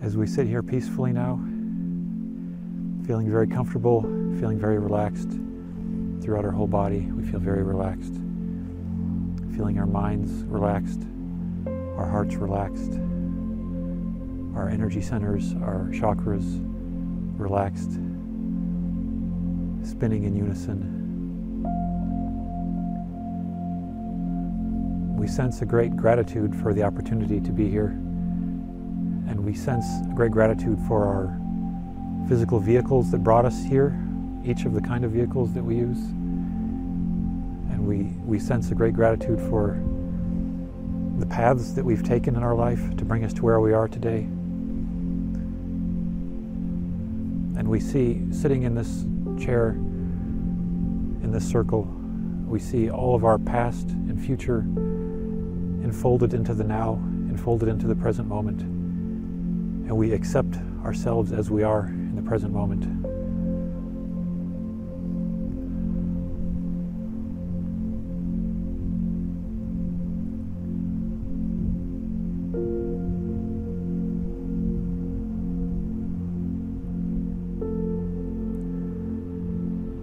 As we sit here peacefully now, feeling very comfortable, feeling very relaxed throughout our whole body, we feel very relaxed. Feeling our minds relaxed, our hearts relaxed, our energy centers, our chakras relaxed, spinning in unison. We sense a great gratitude for the opportunity to be here, and we sense great gratitude for our physical vehicles that brought us here, each of the kind of vehicles that we use. And we, we sense a great gratitude for the paths that we've taken in our life to bring us to where we are today. And we see sitting in this chair, in this circle, we see all of our past and future enfolded into the now, enfolded into the present moment. And we accept ourselves as we are in the present moment.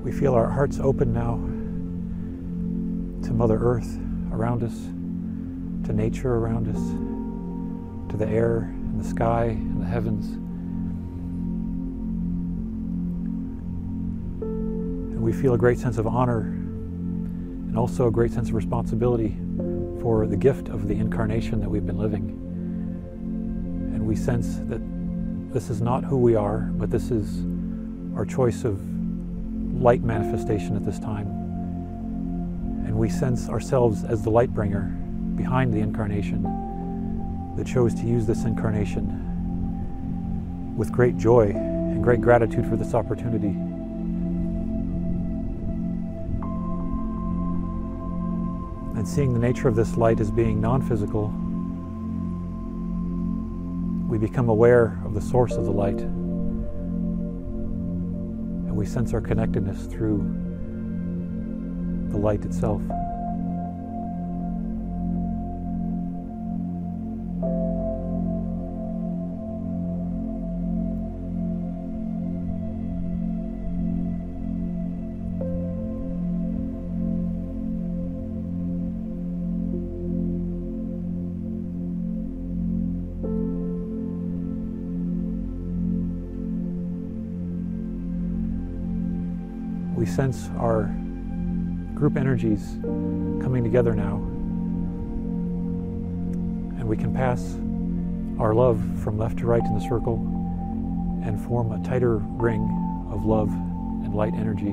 We feel our hearts open now to Mother Earth around us, to nature around us, to the air and the sky and the heavens. And we feel a great sense of honor and also a great sense of responsibility for the gift of the incarnation that we've been living. And we sense that this is not who we are, but this is our choice of light manifestation at this time. And we sense ourselves as the light bringer behind the incarnation that chose to use this incarnation with great joy and great gratitude for this opportunity. And seeing the nature of this light as being non physical, we become aware of the source of the light. And we sense our connectedness through the light itself. We sense our group energies coming together now. And we can pass our love from left to right in the circle and form a tighter ring of love and light energy.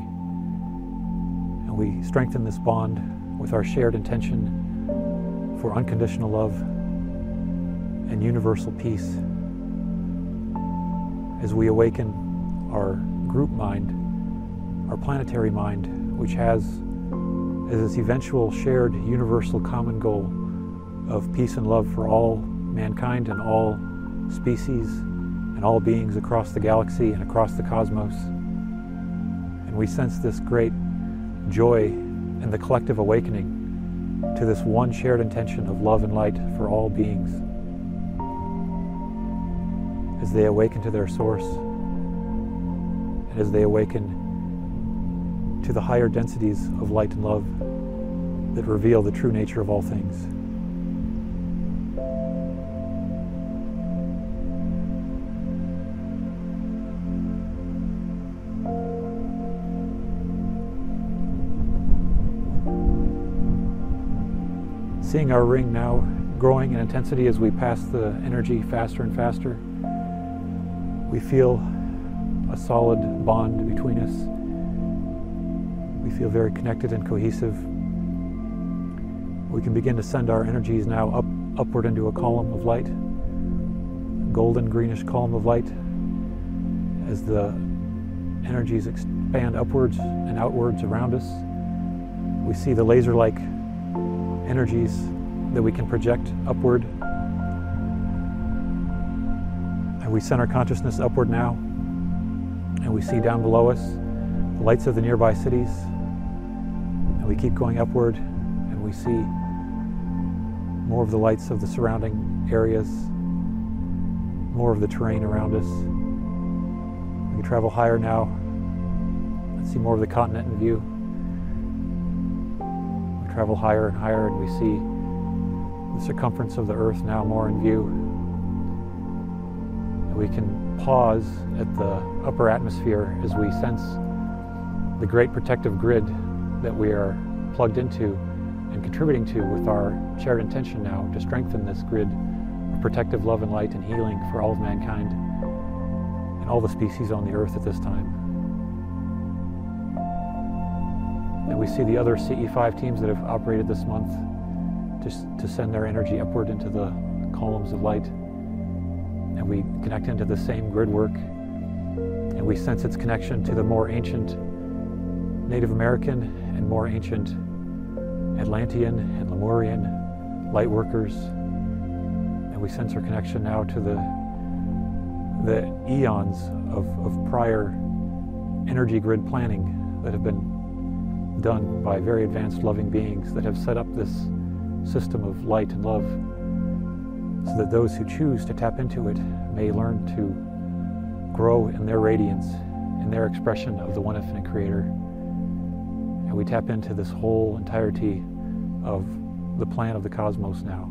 And we strengthen this bond with our shared intention for unconditional love and universal peace as we awaken our group mind our planetary mind, which has as its eventual shared universal common goal of peace and love for all mankind and all species and all beings across the galaxy and across the cosmos. And we sense this great joy and the collective awakening to this one shared intention of love and light for all beings as they awaken to their source and as they awaken to the higher densities of light and love that reveal the true nature of all things. Seeing our ring now growing in intensity as we pass the energy faster and faster, we feel a solid bond between us we feel very connected and cohesive. We can begin to send our energies now up, upward into a column of light, golden greenish column of light, as the energies expand upwards and outwards around us. We see the laser like energies that we can project upward. And we send our consciousness upward now, and we see down below us lights of the nearby cities, and we keep going upward and we see more of the lights of the surrounding areas. more of the terrain around us. We travel higher now, and see more of the continent in view. We travel higher and higher and we see the circumference of the earth now more in view. And we can pause at the upper atmosphere as we sense the great protective grid that we are plugged into and contributing to with our shared intention now to strengthen this grid of protective love and light and healing for all of mankind and all the species on the earth at this time. And we see the other CE5 teams that have operated this month just to send their energy upward into the columns of light. And we connect into the same grid work and we sense its connection to the more ancient Native American and more ancient Atlantean and Lemurian light workers. And we sense our connection now to the, the eons of, of prior energy grid planning that have been done by very advanced loving beings that have set up this system of light and love so that those who choose to tap into it may learn to grow in their radiance, in their expression of the one infinite creator and we tap into this whole entirety of the plan of the cosmos now.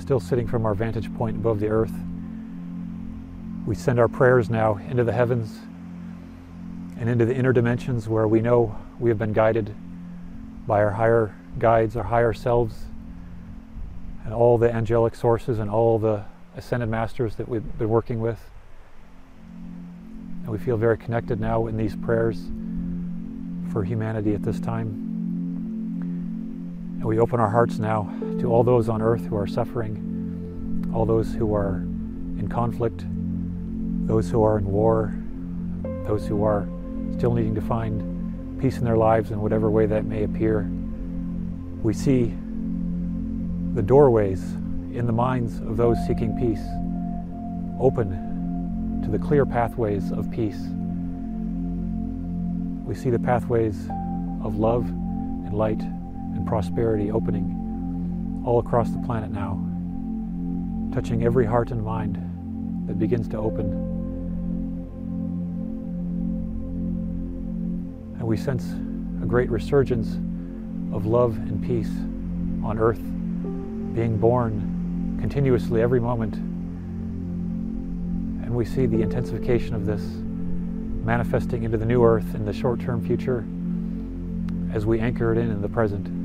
Still sitting from our vantage point above the earth, we send our prayers now into the heavens and into the inner dimensions where we know we have been guided by our higher guides, our higher selves, and all the angelic sources and all the ascended masters that we've been working with. And we feel very connected now in these prayers for humanity at this time. And we open our hearts now to all those on earth who are suffering, all those who are in conflict, those who are in war, those who are still needing to find peace in their lives in whatever way that may appear. We see the doorways in the minds of those seeking peace open to the clear pathways of peace. We see the pathways of love and light and prosperity opening all across the planet now, touching every heart and mind that begins to open. And we sense a great resurgence of love and peace on earth, being born continuously every moment we see the intensification of this manifesting into the new earth in the short term future as we anchor it in in the present.